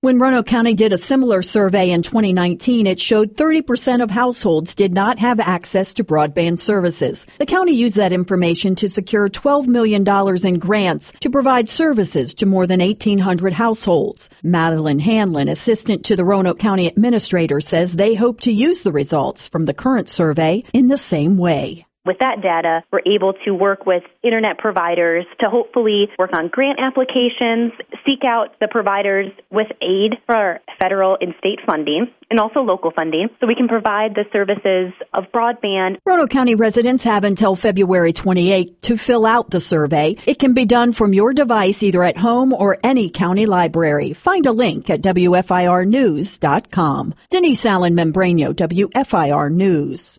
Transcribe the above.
When Roanoke County did a similar survey in 2019, it showed 30% of households did not have access to broadband services. The county used that information to secure $12 million in grants to provide services to more than 1,800 households. Madeline Hanlon, assistant to the Roanoke County Administrator, says they hope to use the results from the current survey in the same way. With that data, we're able to work with internet providers to hopefully work on grant applications, seek out the providers with aid for federal and state funding and also local funding so we can provide the services of broadband. Roanoke County residents have until February 28 to fill out the survey. It can be done from your device either at home or any county library. Find a link at WFIRnews.com. Denise Allen Membreno, WFIR News.